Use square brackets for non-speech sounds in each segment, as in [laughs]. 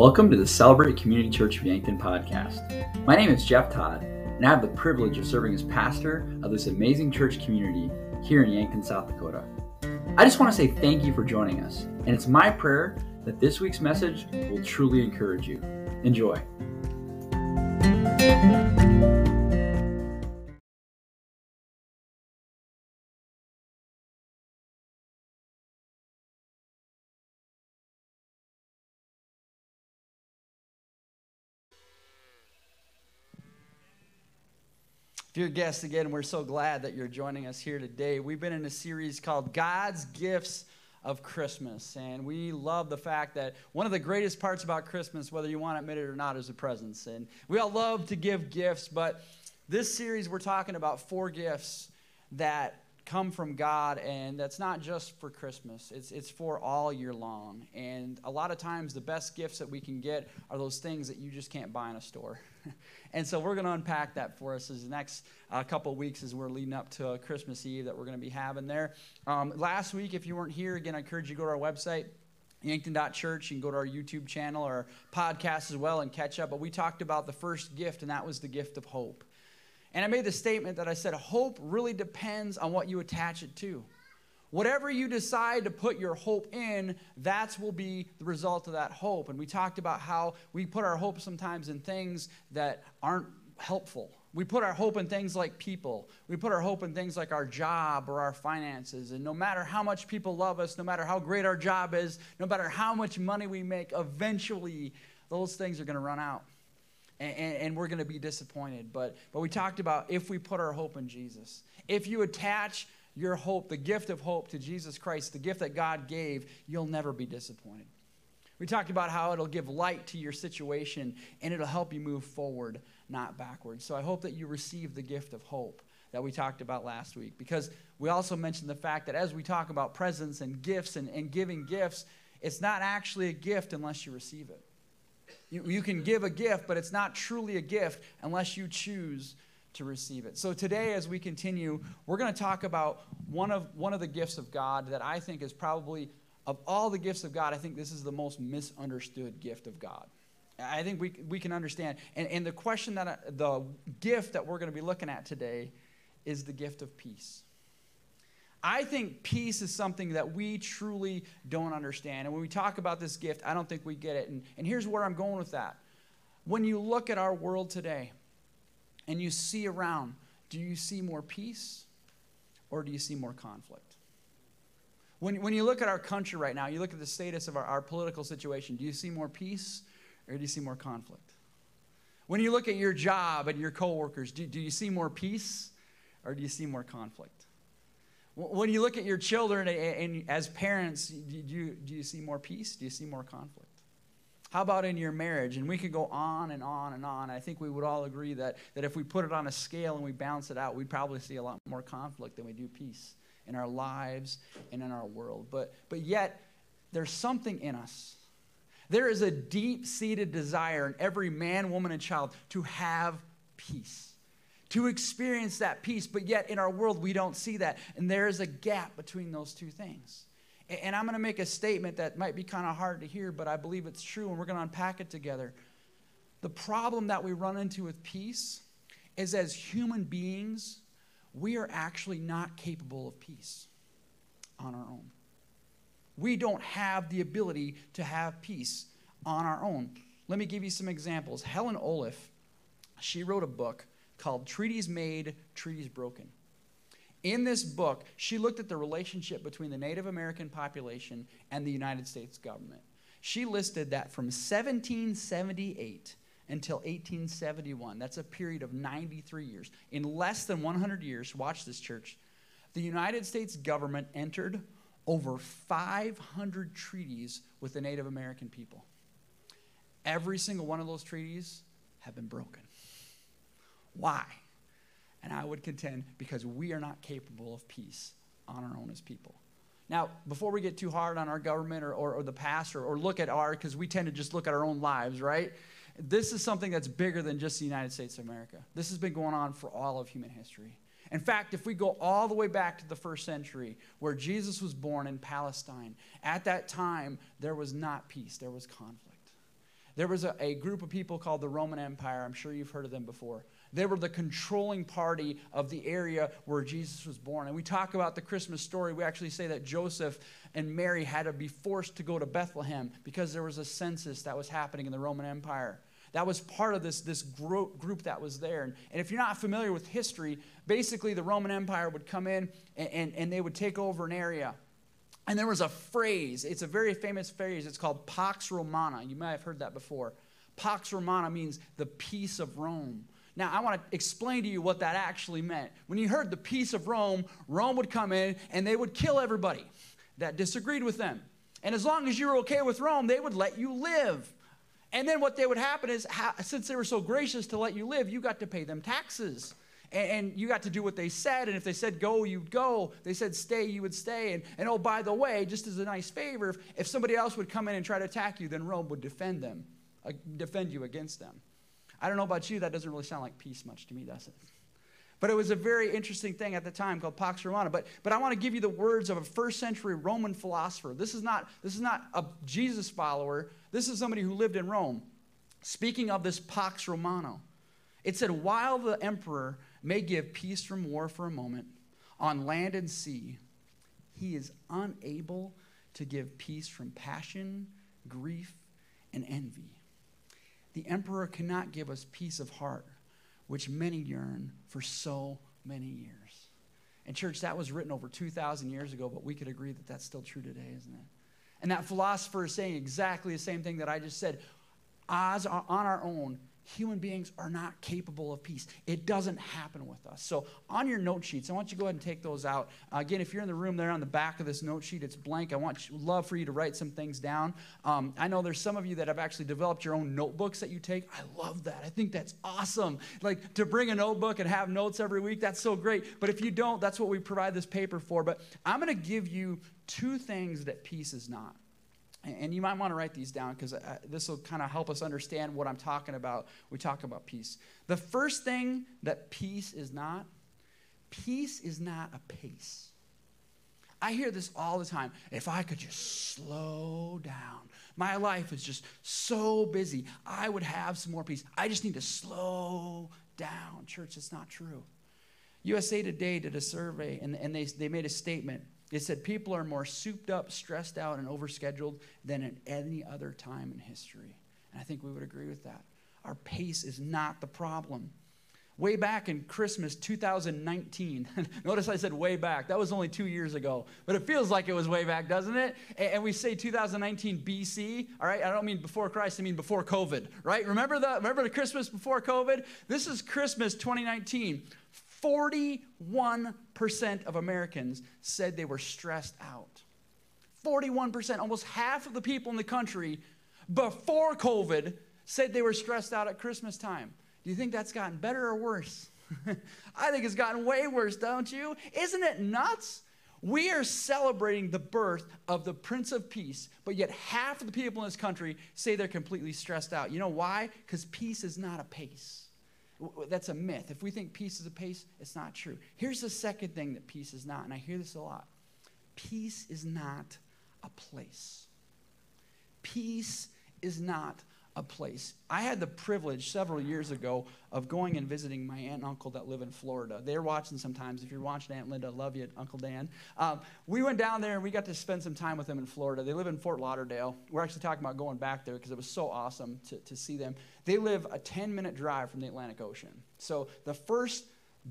Welcome to the Celebrate Community Church of Yankton podcast. My name is Jeff Todd, and I have the privilege of serving as pastor of this amazing church community here in Yankton, South Dakota. I just want to say thank you for joining us, and it's my prayer that this week's message will truly encourage you. Enjoy. Dear guests, again, we're so glad that you're joining us here today. We've been in a series called God's Gifts of Christmas, and we love the fact that one of the greatest parts about Christmas, whether you want to admit it or not, is the presents. And we all love to give gifts, but this series we're talking about four gifts that come from God, and that's not just for Christmas, it's, it's for all year long. And a lot of times, the best gifts that we can get are those things that you just can't buy in a store. [laughs] And so we're going to unpack that for us as the next uh, couple weeks as we're leading up to Christmas Eve that we're going to be having there. Um, last week, if you weren't here, again, I encourage you to go to our website. Yankton.church. You can go to our YouTube channel or podcast as well and catch up. But we talked about the first gift, and that was the gift of hope. And I made the statement that I said hope really depends on what you attach it to. Whatever you decide to put your hope in, that will be the result of that hope. And we talked about how we put our hope sometimes in things that aren't helpful. We put our hope in things like people. We put our hope in things like our job or our finances. And no matter how much people love us, no matter how great our job is, no matter how much money we make, eventually those things are going to run out. And, and, and we're going to be disappointed. But, but we talked about if we put our hope in Jesus, if you attach your hope, the gift of hope to Jesus Christ, the gift that God gave, you'll never be disappointed. We talked about how it'll give light to your situation and it'll help you move forward, not backwards. So I hope that you receive the gift of hope that we talked about last week because we also mentioned the fact that as we talk about presents and gifts and, and giving gifts, it's not actually a gift unless you receive it. You, you can give a gift, but it's not truly a gift unless you choose to receive it. So today, as we continue, we're going to talk about one of, one of the gifts of God that I think is probably, of all the gifts of God, I think this is the most misunderstood gift of God. I think we, we can understand. And, and the question that, I, the gift that we're going to be looking at today is the gift of peace. I think peace is something that we truly don't understand. And when we talk about this gift, I don't think we get it. And, and here's where I'm going with that. When you look at our world today, and you see around, do you see more peace or do you see more conflict? When, when you look at our country right now, you look at the status of our, our political situation, do you see more peace or do you see more conflict? When you look at your job and your coworkers, do, do you see more peace or do you see more conflict? When you look at your children and, and as parents, do you, do you see more peace? Do you see more conflict? How about in your marriage? And we could go on and on and on. I think we would all agree that, that if we put it on a scale and we balance it out, we'd probably see a lot more conflict than we do peace in our lives and in our world. But, but yet, there's something in us. There is a deep seated desire in every man, woman, and child to have peace, to experience that peace. But yet, in our world, we don't see that. And there is a gap between those two things. And I'm going to make a statement that might be kind of hard to hear, but I believe it's true, and we're going to unpack it together. The problem that we run into with peace is as human beings, we are actually not capable of peace on our own. We don't have the ability to have peace on our own. Let me give you some examples. Helen Olaf, she wrote a book called Treaties Made, Treaties Broken. In this book, she looked at the relationship between the Native American population and the United States government. She listed that from 1778 until 1871, that's a period of 93 years. In less than 100 years, watch this, church, the United States government entered over 500 treaties with the Native American people. Every single one of those treaties have been broken. Why? And I would contend because we are not capable of peace on our own as people. Now, before we get too hard on our government or, or, or the past or, or look at our, because we tend to just look at our own lives, right? This is something that's bigger than just the United States of America. This has been going on for all of human history. In fact, if we go all the way back to the first century, where Jesus was born in Palestine, at that time, there was not peace, there was conflict. There was a, a group of people called the Roman Empire. I'm sure you've heard of them before. They were the controlling party of the area where Jesus was born. And we talk about the Christmas story. We actually say that Joseph and Mary had to be forced to go to Bethlehem because there was a census that was happening in the Roman Empire. That was part of this, this group, that was there. And, if you're not familiar with history, basically the Roman Empire would come in and, and, and they would take over an area. And there was a phrase, it's a very famous phrase, it's called Pax Romana. You might have heard that before. Pax Romana means the peace of Rome. Now, I want to explain to you what that actually meant. When you heard the peace of Rome, Rome would come in and they would kill everybody that disagreed with them. And as long as you were okay with Rome, they would let you live. And then what they would happen is, since they were so gracious to let you live, you got to pay them taxes. And, you got to do what they said. And if they said go, you'd go. They said stay, you would stay. And, and oh, by the way, just as a nice favor, if, if somebody else would come in and try to attack you, then Rome would defend them, uh, defend you against them. I don't know about you, that doesn't really sound like peace much to me, does it? But it was a very interesting thing at the time called Pax Romana. But, but I want to give you the words of a first century Roman philosopher. This is, not, this is not a Jesus follower, this is somebody who lived in Rome. Speaking of this Pax Romana, it said, While the emperor may give peace from war for a moment on land and sea, he is unable to give peace from passion, grief, and envy. The emperor cannot give us peace of heart which many yearn for so many years. And, church, that was written over 2,000 years ago, but we could agree that that's still true today, isn't it? And that philosopher is saying exactly the same thing that I just said. As on our own, human beings are not capable of peace. It doesn't happen with us. So, on your note sheets, I want you to go ahead and take those out. Uh, again, if you're in the room there on the back of this note sheet, it's blank. I want you, love for you to write some things down. Um, I know there's some of you that have actually developed your own notebooks that you take. I love that. I think that's awesome. Like to bring a notebook and have notes every week, that's so great. But if you don't, that's what we provide this paper for. But I'm going to give you two things that peace is not. And you might want to write these down because uh, this will kind of help us understand what I'm talking about. We talk about peace. The first thing that peace is not, peace is not a pace. I hear this all the time. If I could just slow down, my life is just so busy, I would have some more peace. I just need to slow down. Church, it's not true. USA Today did a survey and, and they, they made a statement it said people are more souped up, stressed out, and overscheduled than at any other time in history. And I think we would agree with that. Our pace is not the problem. Way back in Christmas 2019, [laughs] notice I said way back. That was only two years ago, but it feels like it was way back, doesn't it? And we say 2019 BC, all right? I don't mean before Christ, I mean before COVID, right? Remember the, remember the Christmas before COVID? This is Christmas 2019. 41% of Americans said they were stressed out. 41%, almost half of the people in the country before COVID said they were stressed out at Christmas time. Do you think that's gotten better or worse? [laughs] I think it's gotten way worse, don't you? Isn't it nuts? We are celebrating the birth of the Prince of Peace, but yet half of the people in this country say they're completely stressed out. You know why? Because peace is not a pace. That's a myth. If we think peace is a pace, it's not true. Here's the second thing that peace is not, and I hear this a lot peace is not a place. Peace is not a place. I had the privilege several years ago of going and visiting my aunt and uncle that live in Florida. They're watching sometimes. If you're watching Aunt Linda, love you, Uncle Dan. Um, we went down there and we got to spend some time with them in Florida. They live in Fort Lauderdale. We're actually talking about going back there because it was so awesome to, to see them. They live a 10 minute drive from the Atlantic Ocean. So the first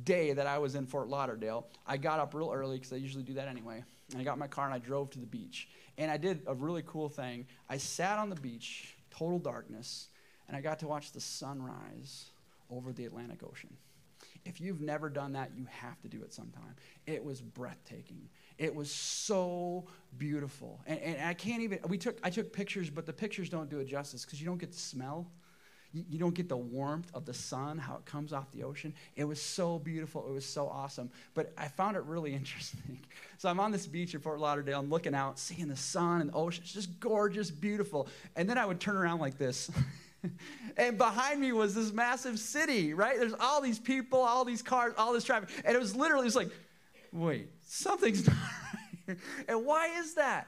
day that I was in Fort Lauderdale, I got up real early because I usually do that anyway. And I got my car and I drove to the beach. And I did a really cool thing. I sat on the beach total darkness, and I got to watch the sunrise over the Atlantic Ocean. If you've never done that, you have to do it sometime. It was breathtaking. It was so beautiful. And, and I can't even, we took, I took pictures, but the pictures don't do it justice because you don't get the smell. You, don't get the warmth of the sun, how it comes off the ocean. It was so beautiful. It was so awesome. But I found it really [laughs] interesting. So I'm on this beach in Fort Lauderdale. I'm looking out, seeing the sun and the ocean. It's just gorgeous, beautiful. And then I would turn around like this. [laughs] and behind me was this massive city, right? There's all these people, all these cars, all this traffic. And it was literally just like, wait, something's [laughs] not right here. And why is that?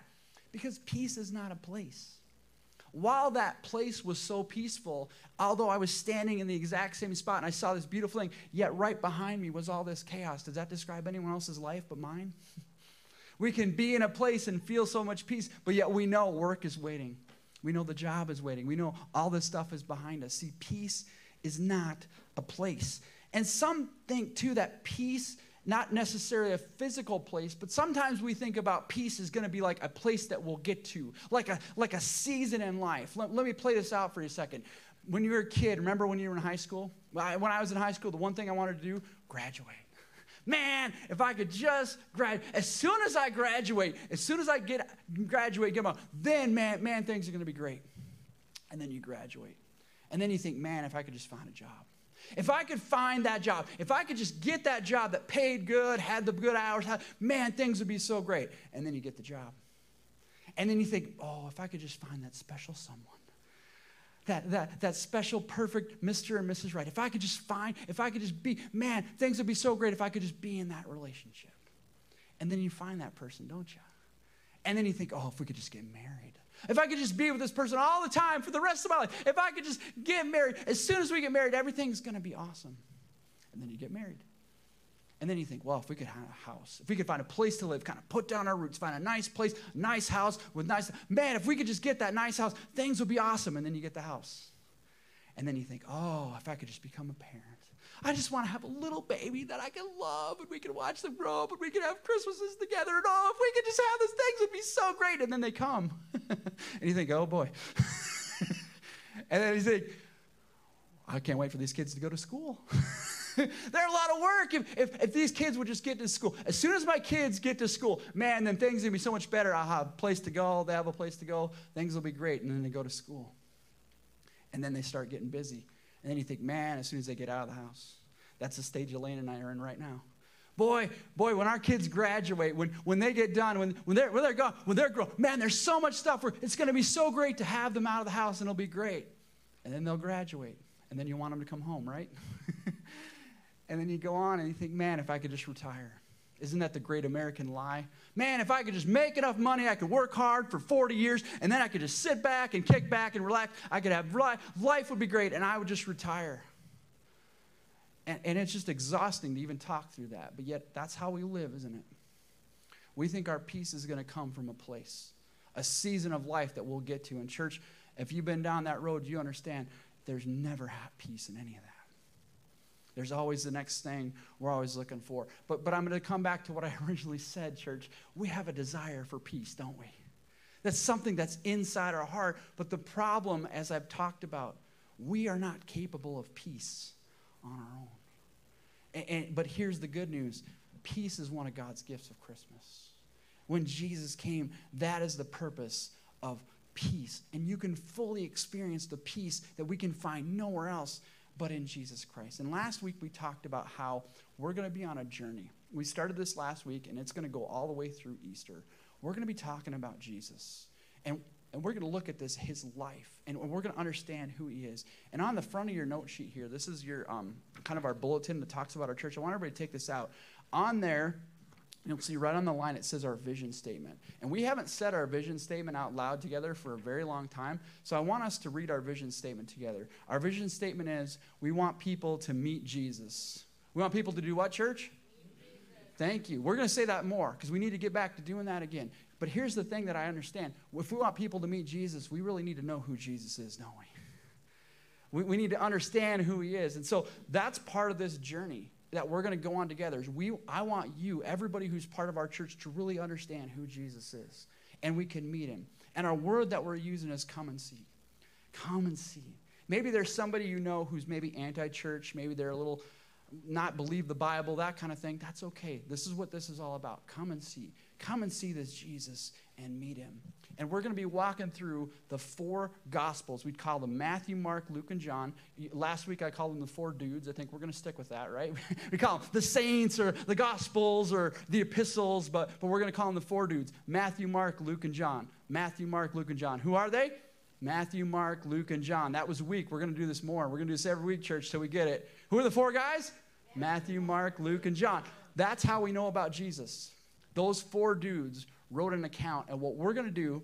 Because peace is not a place. While that place was so peaceful, although I was standing in the exact same spot and I saw this beautiful thing, yet right behind me was all this chaos. Does that describe anyone else's life but mine? [laughs] we can be in a place and feel so much peace, but yet we know work is waiting. We know the job is waiting. We know all this stuff is behind us. See, peace is not a place. And some think, too, that peace not necessarily a physical place, but sometimes we think about peace is going to be like a place that we'll get to, like a, like a season in life. Let, let me play this out for you a second. When you were a kid, remember when you were in high school? When I was in high school, the one thing I wanted to do, graduate. [laughs] Man, if I could just graduate, as soon as I graduate, as soon as I get graduate, get out, then man, man, things are going to be great. And then you graduate, and then you think, man, if I could just find a job. If I could find that job, if I could just get that job that paid good, had the good hours, man, things would be so great. And then you get the job. And then you think, oh, if I could just find that special someone. That, that, that special, perfect Mr. and Mrs. Right. If I could just find, if I could just be, man, things would be so great if I could just be in that relationship. And then you find that person, don't you? And then you think, oh, if we could just get married. If I could just be with this person all the time for the rest of my life, if I could just get married, as soon as we get married, everything's going to be awesome. And then you get married. And then you think, well, if we could have a house, if we could find a place to live, kind of put down our roots, find a nice place, nice house with nice, man, if we could just get that nice house, things would be awesome. And then you get the house. And then you think, oh, if I could just become a parent. I just want to have a little baby that I can love and we can watch them grow up and we can have Christmases together and oh, if we could just have those things, would be so great. And then they come. [laughs] and you think, oh boy. [laughs] and then you think, I can't wait for these kids to go to school. [laughs] They're a lot of work if, if, if, these kids would just get to school. As soon as my kids get to school, man, then things are going to be so much better. I'll have a place to go. They have a place to go. Things will be great. And then they go to school. And then they start getting busy. And then you think, man, as soon as they get out of the house, that's the stage Elaine and I are in right now. Boy, boy, when our kids graduate, when, when they get done, when, when they're, when they're gone, when they're grown, man, there's so much stuff it's going to be so great to have them out of the house and it'll be great. And then they'll graduate. And then you want them to come home, right? [laughs] and then you go on and you think, man, if I could just retire. Isn't that the great American lie? Man, if I could just make enough money, I could work hard for 40 years, and then I could just sit back and kick back and relax. I could have life, life would be great, and I would just retire. And, and it's just exhausting to even talk through that. But yet, that's how we live, isn't it? We think our peace is going to come from a place, a season of life that we'll get to. In church, if you've been down that road, you understand there's never peace in any of that. There's always the next thing we're always looking for. But, but I'm going to come back to what I [laughs] originally said, church. We have a desire for peace, don't we? That's something that's inside our heart. But the problem, as I've talked about, we are not capable of peace on our own. And, and, but here's the good news peace is one of God's gifts of Christmas. When Jesus came, that is the purpose of peace. And you can fully experience the peace that we can find nowhere else but in Jesus Christ. And last week we talked about how we're going to be on a journey. We started this last week, and it's going to go all the way through Easter. We're going to be talking about Jesus. And, and we're going to look at this, his life, and we're going to understand who he is. And on the front of your note sheet here, this is your um, kind of our bulletin that talks about our church. I want everybody to take this out. On there, You'll see right on the line it says our vision statement. And we haven't said our vision statement out loud together for a very long time. So I want us to read our vision statement together. Our vision statement is we want people to meet Jesus. We want people to do what, church? Thank you. We're going to say that more because we need to get back to doing that again. But here's the thing that I understand. If we want people to meet Jesus, we really need to know who Jesus is, don't we? We, we need to understand who he is. And so that's part of this journey that we're going to go on together. We, I want you, everybody who's part of our church, to really understand who Jesus is. And we can meet him. And our word that we're using is come and see. Come and see. Maybe there's somebody you know who's maybe anti church. Maybe they're a little not believe the Bible, that kind of thing. That's okay. This is what this is all about. Come and see. Come and see this Jesus and meet him. And we're going to be walking through the four Gospels. We'd call them Matthew, Mark, Luke, and John. Last week I called them the four dudes. I think we're going to stick with that, right? [laughs] we call them the saints or the Gospels or the epistles, but, but we're going to call them the four dudes Matthew, Mark, Luke, and John. Matthew, Mark, Luke, and John. Who are they? Matthew, Mark, Luke, and John. That was week. We're going to do this more. We're going to do this every week, church, till we get it. Who are the four guys? Matthew, Mark, Luke, and John. That's how we know about Jesus. Those four dudes wrote an account, and what we're going to do,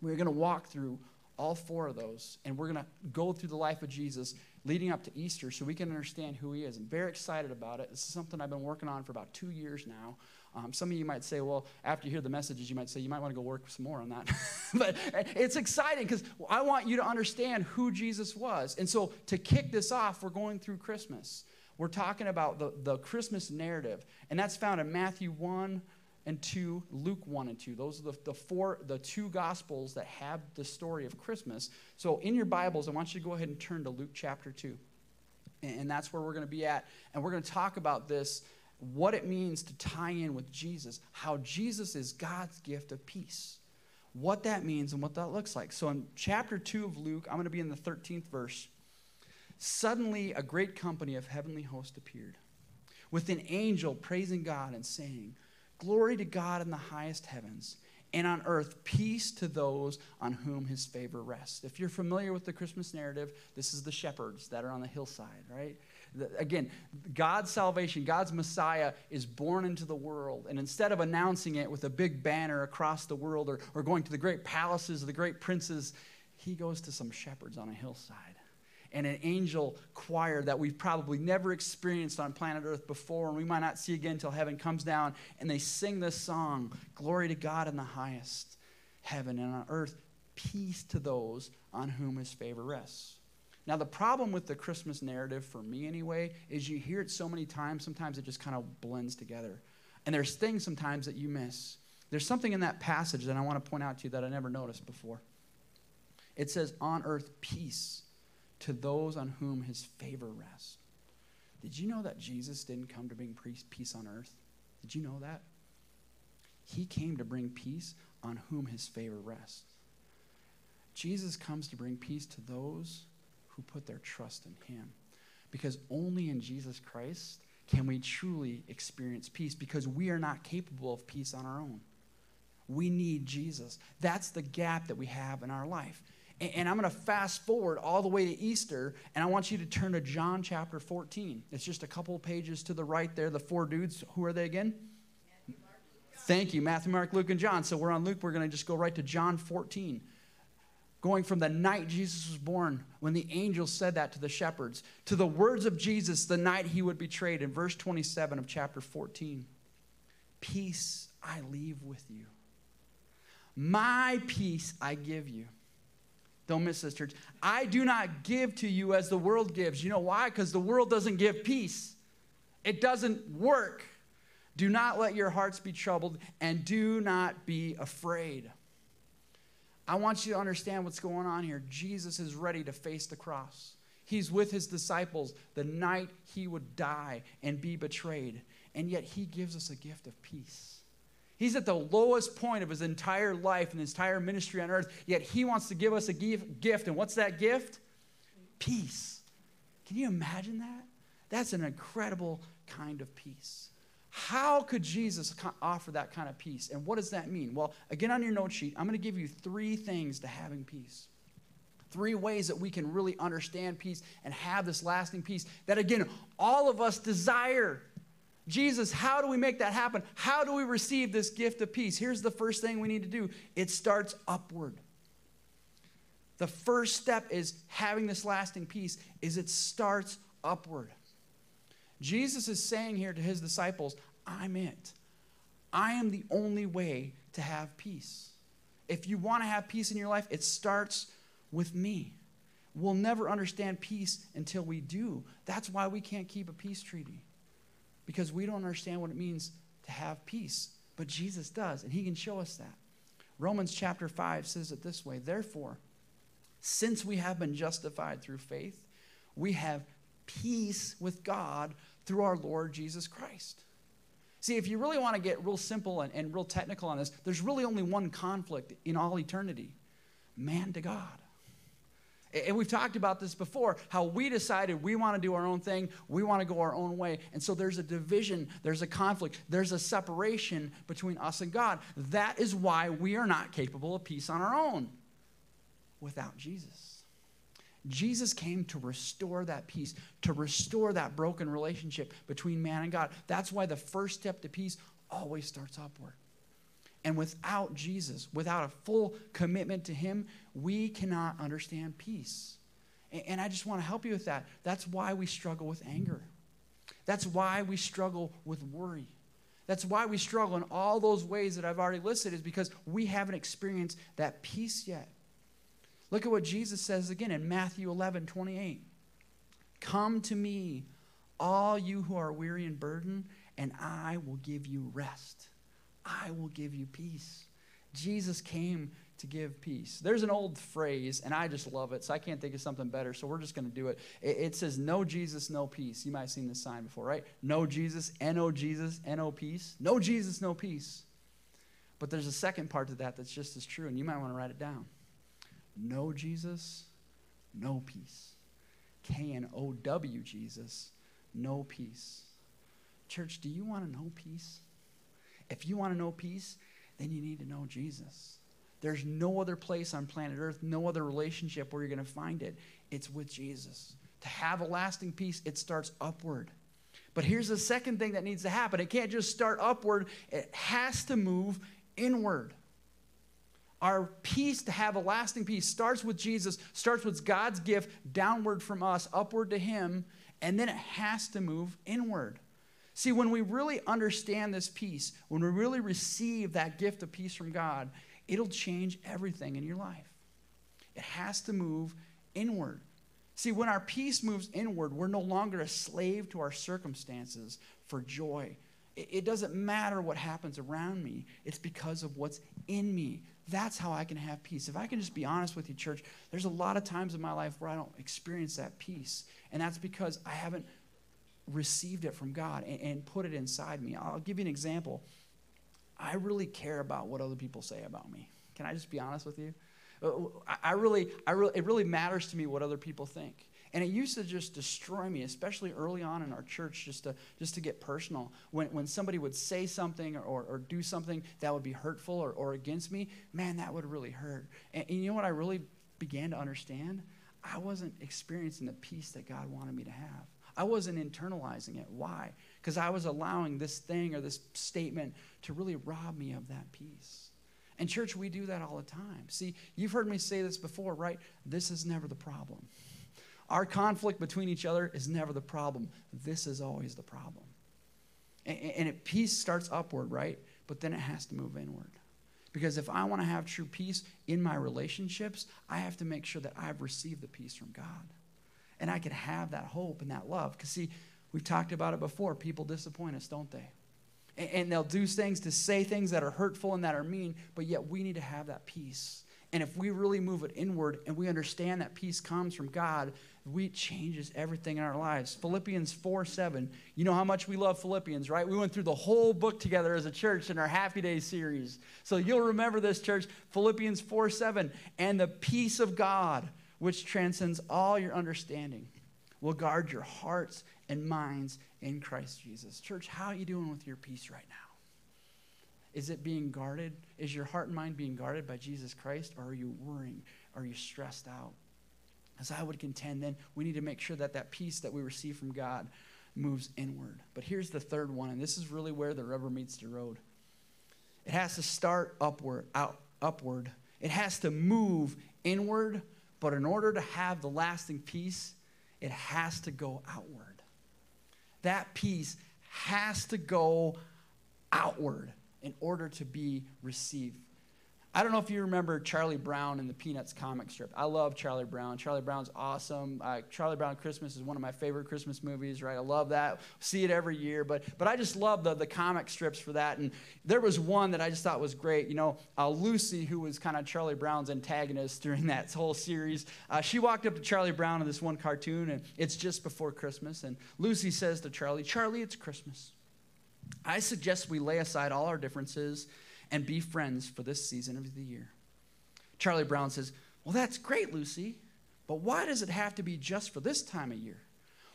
we're going to walk through all four of those, and we're going to go through the life of Jesus leading up to Easter so we can understand who he is. I'm very excited about it. This is something I've been working on for about two years now. Um, some of you might say, well, after you hear the messages, you might say, you might want to go work some more on that. [laughs] but it's exciting because I want you to understand who Jesus was. And so to kick this off, we're going through Christmas. We're talking about the, the Christmas narrative, and that's found in Matthew 1 and 2, Luke 1 and 2. Those are the, the four, the two gospels that have the story of Christmas. So in your Bibles, I want you to go ahead and turn to Luke chapter 2. And that's where we're going to be at. And we're going to talk about this what it means to tie in with Jesus, how Jesus is God's gift of peace, what that means and what that looks like. So in chapter 2 of Luke, I'm going to be in the 13th verse. Suddenly, a great company of heavenly hosts appeared, with an angel praising God and saying, Glory to God in the highest heavens, and on earth peace to those on whom his favor rests. If you're familiar with the Christmas narrative, this is the shepherds that are on the hillside, right? Again, God's salvation, God's Messiah is born into the world. And instead of announcing it with a big banner across the world or, or going to the great palaces of the great princes, he goes to some shepherds on a hillside. And an angel choir that we've probably never experienced on planet Earth before, and we might not see again until heaven comes down. And they sing this song Glory to God in the highest heaven, and on earth, peace to those on whom his favor rests. Now, the problem with the Christmas narrative, for me anyway, is you hear it so many times, sometimes it just kind of blends together. And there's things sometimes that you miss. There's something in that passage that I want to point out to you that I never noticed before. It says, On earth, peace to those on whom his favor rests. Did you know that Jesus didn't come to bring peace on earth? Did you know that? He came to bring peace on whom his favor rests. Jesus comes to bring peace to those who put their trust in him. Because only in Jesus Christ can we truly experience peace because we are not capable of peace on our own. We need Jesus. That's the gap that we have in our life. And I'm going to fast forward all the way to Easter, and I want you to turn to John chapter 14. It's just a couple pages to the right there. The four dudes, who are they again? Thank you, Matthew, Mark, Luke, and John. So we're on Luke. We're going to just go right to John 14 going from the night Jesus was born, when the angel said that to the shepherds, to the words of Jesus the night he would be betrayed in verse 27 of chapter 14. Peace I leave with you. My peace I give you. Don't miss this, church. I do not give to you as the world gives. You know why? Because the world doesn't give peace, it doesn't work. Do not let your hearts be troubled, and do not be afraid. I want you to understand what's going on here. Jesus is ready to face the cross. He's with his disciples the night he would die and be betrayed. And yet he gives us a gift of peace. He's at the lowest point of his entire life and his entire ministry on earth, yet he wants to give us a gift. And what's that gift? Peace. Can you imagine that? That's an incredible kind of peace. How could Jesus offer that kind of peace? And what does that mean? Well, again, on your note sheet, I'm going to give you three things to having peace. Three ways that we can really understand peace and have this lasting peace that, again, all of us desire. Jesus, how do we make that happen? How do we receive this gift of peace? Here's the first thing we need to do it starts upward. The first step is having this lasting peace is it starts upward. Jesus is saying here to his disciples, I'm it. I am the only way to have peace. If you want to have peace in your life, it starts with me. We'll never understand peace until we do. That's why we can't keep a peace treaty, because we don't understand what it means to have peace. But Jesus does, and he can show us that. Romans chapter 5 says it this way Therefore, since we have been justified through faith, we have peace with God through our Lord Jesus Christ. See, if you really want to get real simple and, and real technical on this, there's really only one conflict in all eternity man to God. And we've talked about this before how we decided we want to do our own thing, we want to go our own way. And so there's a division, there's a conflict, there's a separation between us and God. That is why we are not capable of peace on our own without Jesus. Jesus came to restore that peace, to restore that broken relationship between man and God. That's why the first step to peace always starts upward. And without Jesus, without a full commitment to Him, we cannot understand peace. And I just want to help you with that. That's why we struggle with anger. That's why we struggle with worry. That's why we struggle in all those ways that I've already listed, is because we haven't experienced that peace yet. Look at what Jesus says again in Matthew 11 28. Come to me, all you who are weary and burdened, and I will give you rest. I will give you peace. Jesus came to give peace. There's an old phrase, and I just love it, so I can't think of something better, so we're just going to do it. it. it. says, No Jesus, no peace. You might have seen this sign before, right? No Jesus, N-O Jesus, N-O peace. No Jesus, no peace. But there's a second part to that that's just as true, and you might want to write it down. No Jesus, no peace. K-N-O-W Jesus, no peace. Church, do you want to know peace? If you want to know peace, then you need to know Jesus. There's no other place on planet Earth, no other relationship where you're going to find it. It's with Jesus. To have a lasting peace, it starts upward. But hmm. here's the second thing that needs to happen it can't just start upward, it has to move inward. Our peace to have a lasting peace starts with Jesus, starts with God's gift downward from us, upward to Him, and then it has to move inward. See, when we really understand this peace, when we really receive that gift of peace from God, it'll change everything in your life. It has to move inward. See, when our peace moves inward, we're no longer a slave to our circumstances for joy. It doesn't matter what happens around me, it's because of what's in me. That's how I can have peace. If I can just be honest with you, church, there's a lot of times in my life where I don't experience that peace. And that's because I haven't received it from God and, and put it inside me. I'll give you an example. I really care about what other people say about me. Can I just be honest with you? Uh, I really, I really, it really matters to me what other people think. And it used to just destroy me, especially early on in our church, just to, just to get personal. When, when somebody would say something or, or do something that would be hurtful or, or against me, man, that would really hurt. And, and you know what I really began to understand? I wasn't experiencing the peace that God wanted me to have. I wasn't internalizing it. Why? Because I was allowing this thing or this statement to really rob me of that peace. And, church, we do that all the time. See, you've heard me say this before, right? This is never the problem. Our conflict between each other is never the problem. This is always the problem. And, and it, peace starts upward, right? But then it has to move inward. Because if I want to have true peace in my relationships, I have to make sure that I've received the peace from God and I can have that hope and that love. Because, see, we've talked about it before. People disappoint us, don't they? And, and they'll do things to say things that are hurtful and that are mean, but yet we need to have that peace. And if we really move it inward and we understand that peace comes from God, we changes everything in our lives. Philippians 4 7. You know how much we love Philippians, right? We went through the whole book together as a church in our Happy Days series. So you'll remember this, church. Philippians 4 7. And the peace of God which transcends all your understanding, will guard your hearts and minds in Christ Jesus. Church, how are you doing with your peace right now? Is it being guarded? Is your heart and mind being guarded by Jesus Christ, or are you worrying? Are you stressed out? As I would contend, then we need to make sure that that peace that we receive from God moves inward. But here's the third one, and this is really where the rubber meets the road. It has to start upward, out upward. It has to move inward but in order to have the lasting peace, it has to go outward. That peace has to go outward in order to be received I don't know if you remember Charlie Brown in the Peanuts comic strip. I love Charlie Brown. Charlie Brown's awesome. Uh, Charlie Brown Christmas is one of my favorite Christmas movies, right? I love that. See it every year. But, but I just love the, the comic strips for that. And there was one that I just thought was great. You know, uh, Lucy, who was kind of Charlie Brown's antagonist during [laughs] that whole series, uh, she walked up to Charlie Brown in this one cartoon, and it's just before Christmas. And Lucy says to Charlie, Charlie, it's Christmas. I suggest we lay aside all our differences and be friends for this season of the year. Charlie Brown says, Well, that's great, Lucy, but why does it have to be just for this time of year?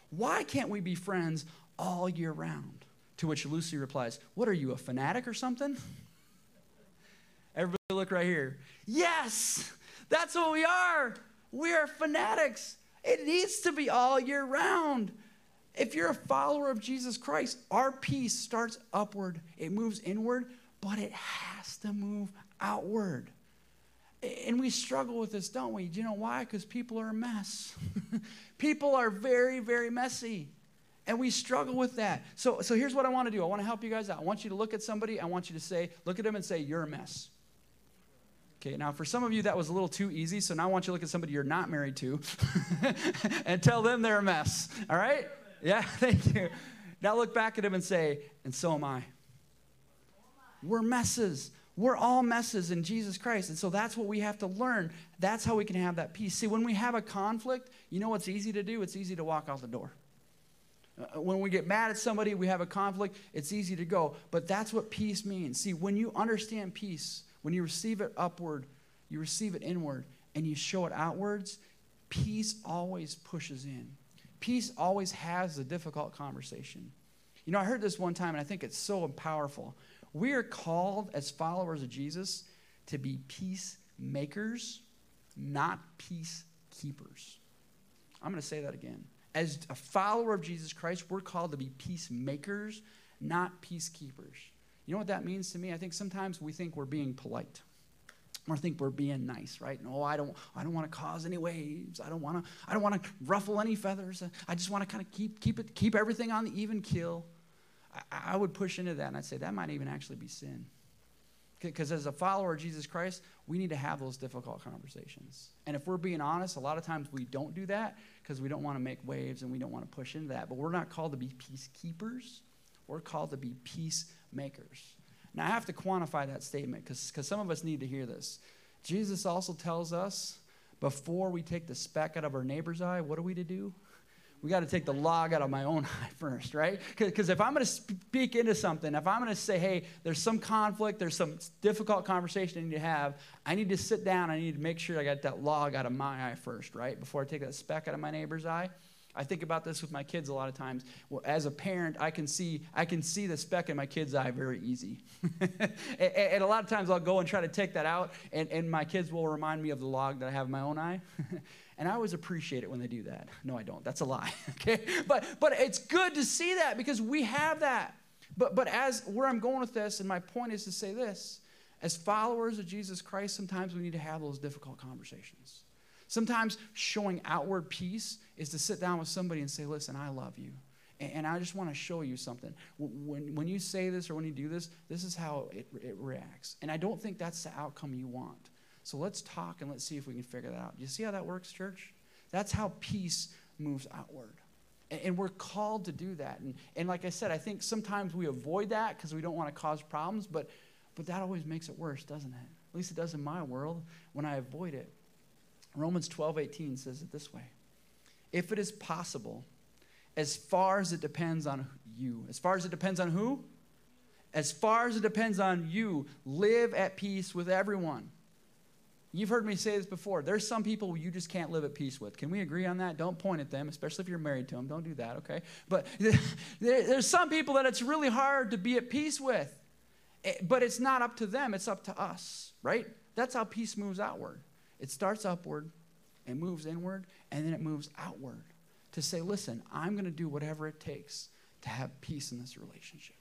Why can't we be friends all year round? To which Lucy replies, What are you, a fanatic or something? [laughs] Everybody look right here. Yes, that's what we are. We are fanatics. It needs to be all year round. If you're a follower of Jesus Christ, our peace starts upward, it moves inward, but it has to move outward. And we struggle with this, don't we? Do you know why? Because people are a mess. [laughs] people are very, very messy. And we struggle with that. So, so here's what I want to do I want to help you guys out. I want you to look at somebody. I want you to say, look at them and say, You're a mess. Okay, now for some of you that was a little too easy, so now I want you to look at somebody you're not married to [laughs] and tell them they're a mess. All right? Yeah, [laughs] thank you. Now look back at them and say, And so am I. We're messes. We're all messes in Jesus Christ. And so that's what we have to learn. That's how we can have that peace. See, when we have a conflict, you know what's easy to do? It's easy to walk out the door. Uh, when we get mad at somebody, we have a conflict, it's easy to go. But that's what peace means. See, when you understand peace, when you receive it upward, you receive it inward, and you show it outwards, peace always pushes in. Peace always has a difficult conversation. You know, I heard this one time, and I think it's so powerful. We are called as followers of Jesus to be peacemakers, not peacekeepers. I'm going to say that again. As a follower of Jesus Christ, we're called to be peacemakers, not peacekeepers. You know what that means to me? I think sometimes we think we're being polite. Or think we're being nice, right? No, I don't. I don't want to cause any waves. I don't want to. I don't want to ruffle any feathers. I just want to kind of keep keep it keep everything on the even keel. I, would push into that and I'd say that might even actually be sin. Because as a follower of Jesus Christ, we need to have those difficult conversations. And if we're being honest, a lot of times we don't do that because we don't want to make waves and we don't want to push into that. But we're not called to be peacekeepers, we're called to be peacemakers. Now, I have to quantify that statement because some of us need to hear this. Jesus also tells us before we take the speck out of our neighbor's eye, what are we to do? We got to take the log out of my own [laughs] eye first, right? Because if I'm going to speak into something, if I'm going to say, hey, there's some conflict, there's some difficult conversation I need to have, I need to sit down, I need to make sure I got that log out of my eye first, right? Before I take that speck out of my neighbor's eye. I think about this with my kids a lot of times. Well, as a parent, I can see I can see the speck in my kid's eye very easy. [laughs] and, and, a lot of times I'll go and try to take that out, and, and my kids will remind me of the log that I have in my own eye. [laughs] And I always appreciate it when they do that. No, I don't. That's a lie. [laughs] okay? But but it's good to see that because we have that. But but as where I'm going with this, and my point is to say this, as followers of Jesus Christ, sometimes we need to have those difficult conversations. Sometimes showing outward peace is to sit down with somebody and say, listen, I love you. And I just want to show you something. When, when you say this or when you do this, this is how it, it reacts. And I don't think that's the outcome you want. So let's talk and let's see if we can figure that out. Do you see how that works, church? That's how peace moves outward. And, and we're called to do that. And, and like I said, I think sometimes we avoid that because we don't want to cause problems, but, but that always makes it worse, doesn't it? At least it does in my world when I avoid it. Romans 12, 18 says it this way If it is possible, as far as it depends on you, as far as it depends on who? As far as it depends on you, live at peace with everyone. You've heard me say this before. There's some people you just can't live at peace with. Can we agree on that? Don't point at them, especially if you're married to them. Don't do that, okay? But [laughs] there's some people that it's really hard to be at peace with. Eh, but it's not up to them, it's up to us, right? That's how peace moves outward. It starts upward, it moves inward, and then it moves outward to say, listen, I'm going to do whatever it takes to have peace in this relationship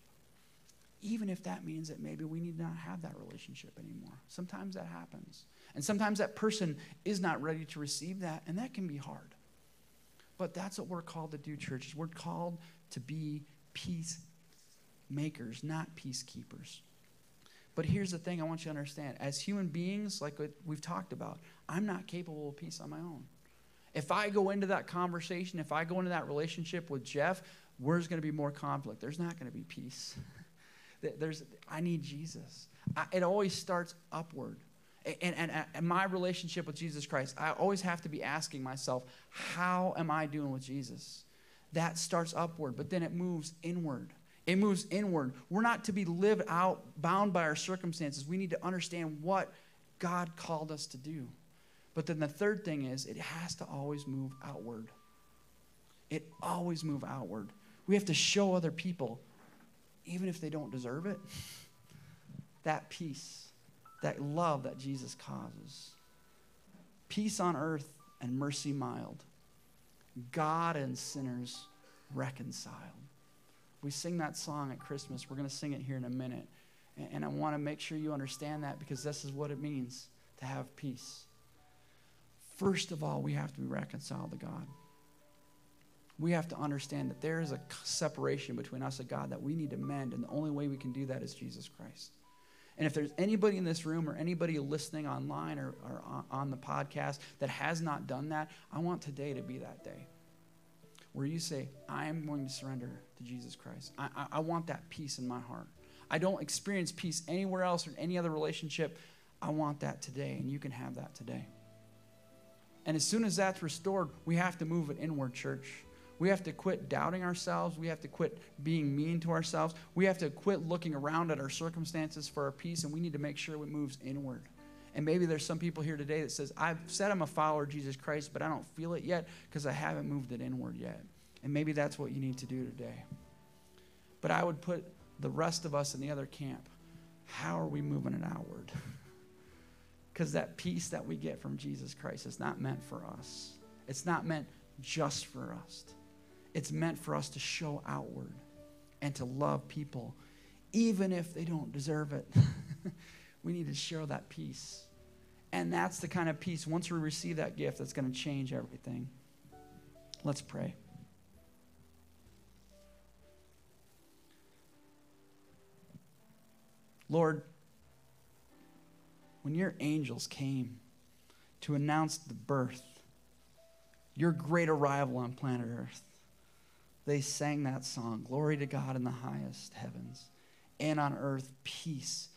even if that means that maybe we need not have that relationship anymore. Sometimes that happens. And sometimes that person is not ready to receive that, and that can be hard. But that's what we're called to do, churches. We're called to be peacemakers, not peacekeepers. But here's the thing I want you to understand. As human beings, like we've talked about, I'm not capable of peace on my own. If I go into that conversation, if I go into that relationship with Jeff, where's going to be more conflict? There's not going to be peace. [laughs] There's, I need Jesus. I, it always starts upward. And, and, and, my relationship with Jesus Christ, I always have to be asking myself, how am I doing with Jesus? That starts upward, but then it moves inward. It moves inward. We're not to be lived out bound by our circumstances. We need to understand what God called us to do. But then the third thing is, it has to always move outward. It always move outward. We have to show other people, even if they don't deserve it, that peace that love that Jesus causes. Peace on earth and mercy mild. God and sinners reconciled. We sing that song at Christmas. We're going to sing it here in a minute. And I want to make sure you understand that because this is what it means to have peace. First of all, we have to be reconciled to God. We have to understand that there is a separation between us and God that we need to mend, and the only way we can do that is Jesus Christ. And if there's anybody in this room or anybody listening online or, or on the podcast that has not done that, I want today to be that day where you say, I am going to surrender to Jesus Christ. I, I, I want that peace in my heart. I don't experience peace anywhere else or in any other relationship. I want that today, and you can have that today. And as soon as that's restored, we have to move it inward, church. We have to quit doubting ourselves. We have to quit being mean to ourselves. We have to quit looking around at our circumstances for our peace, and we need to make sure it moves inward. And maybe there's some people here today that says, I've said I'm a follower of Jesus Christ, but I don't feel it yet because I haven't moved it inward yet. And maybe that's what you need to do today. But I would put the rest of us in the other camp. How are we moving it outward? [laughs] Because that peace that we get from Jesus Christ is not meant for us. It's not meant just for us. It's meant for us to show outward and to love people, even if they don't deserve it. [laughs] we need to share that peace. And that's the kind of peace, once we receive that gift, that's going to change everything. Let's pray. Lord, when your angels came to announce the birth, your great arrival on planet Earth, they sang that song Glory to God in the highest heavens, and on earth peace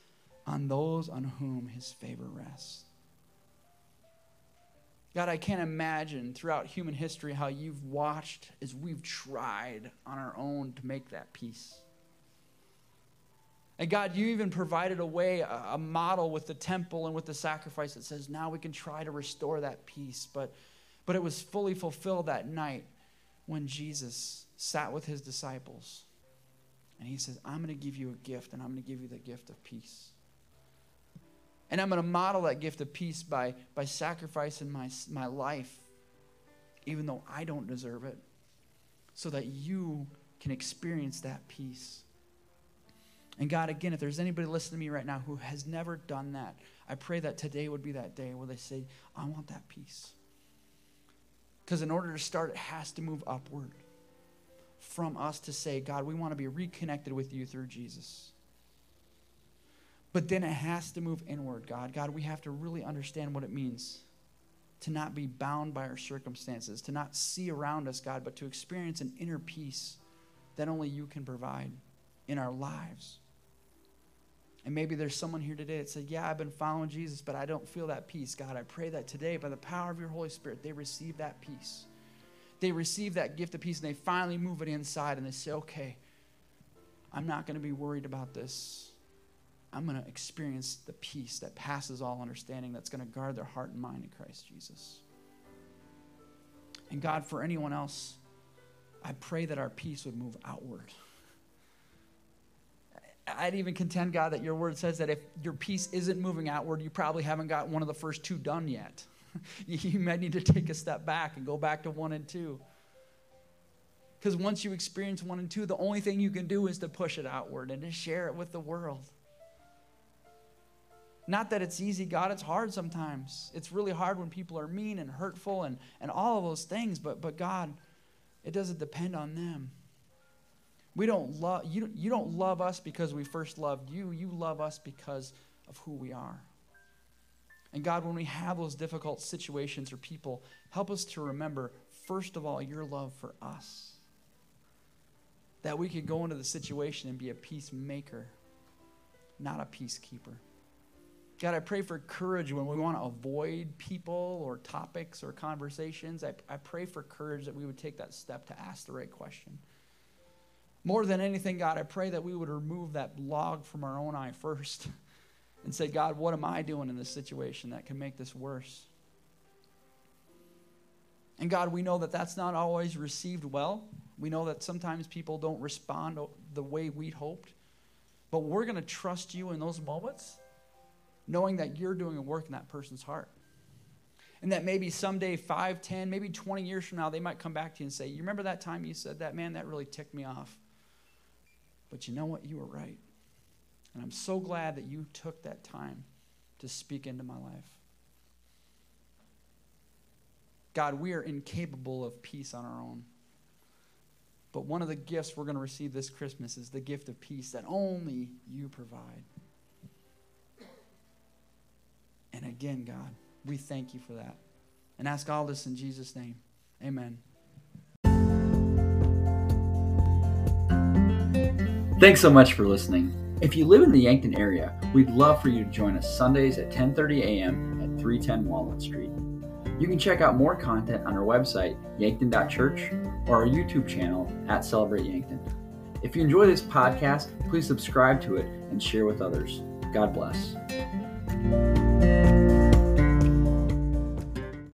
on those on whom his favor rests. God, I can't imagine throughout human history how you've watched as we've tried on our own to make that peace. And God, you even provided a way, a, model with the temple and with the sacrifice that says now we can try to restore that peace. But, but it was fully fulfilled that night when Jesus sat with his disciples and he says, I'm going to give you a gift and I'm going to give you the gift of peace. And I'm going to model that gift of peace by, by sacrificing my, my life, even though I don't deserve it, so that you can experience that peace. And God, again, if there's anybody listening to me right now who has never done that, I pray that today would be that day where they say, I want that peace. Because in order to start, it has to move upward from us to say, God, we want to be reconnected with you through Jesus. But then it has to move inward, God. God, we have to really understand what it means to not be bound by our circumstances, to not see around us, God, but to experience an inner peace that only you can provide in our lives. And maybe there's someone here today that said, Yeah, I've been following Jesus, but I don't feel that peace. God, I pray that today, by the power of your Holy Spirit, they receive that peace. They receive that gift of peace and they finally move it inside and they say, Okay, I'm not going to be worried about this. I'm going to experience the peace that passes all understanding that's going to guard their heart and mind in Christ Jesus. And God, for anyone else, I pray that our peace would move outward. I'd even contend, God, that your word says that if your peace isn't moving outward, you probably haven't got one of the first two done yet. [laughs] you might need to take a step back and go back to one and two. Because once you experience one and two, the only thing you can do is to push it outward and to share it with the world. Not that it's easy, God, it's hard sometimes. It's really hard when people are mean and hurtful and, and all of those things, but, but God, it doesn't depend on them. We don't love you, you don't love us because we first loved you. You love us because of who we are. And God, when we have those difficult situations or people, help us to remember, first of all, your love for us. That we could go into the situation and be a peacemaker, not a peacekeeper. God, I pray for courage when we want to avoid people or topics or conversations. I, I pray for courage that we would take that step to ask the right question. More than anything, God, I pray that we would remove that log from our own eye first [laughs] and say, God, what am I doing in this situation that can make this worse? And God, we know that that's not always received well. We know that sometimes people don't respond the way we'd hoped. But we're going to trust you in those moments, knowing that you're doing a work in that person's heart. And that maybe someday, 5, 10, maybe 20 years from now, they might come back to you and say, You remember that time you said that? Man, that really ticked me off. But you know what? You were right. And I'm so glad that you took that time to speak into my life. God, we are incapable of peace on our own. But one of the gifts we're going to receive this Christmas is the gift of peace that only you provide. And again, God, we thank you for that. And ask all this in Jesus' name. Amen. Thanks so much for listening. If you live in the Yankton area, we'd love for you to join us Sundays at 10:30 a.m. at 310 Walnut Street. You can check out more content on our website, yankton.church, or our YouTube channel at Celebrate Yankton. If you enjoy this podcast, please subscribe to it and share with others. God bless.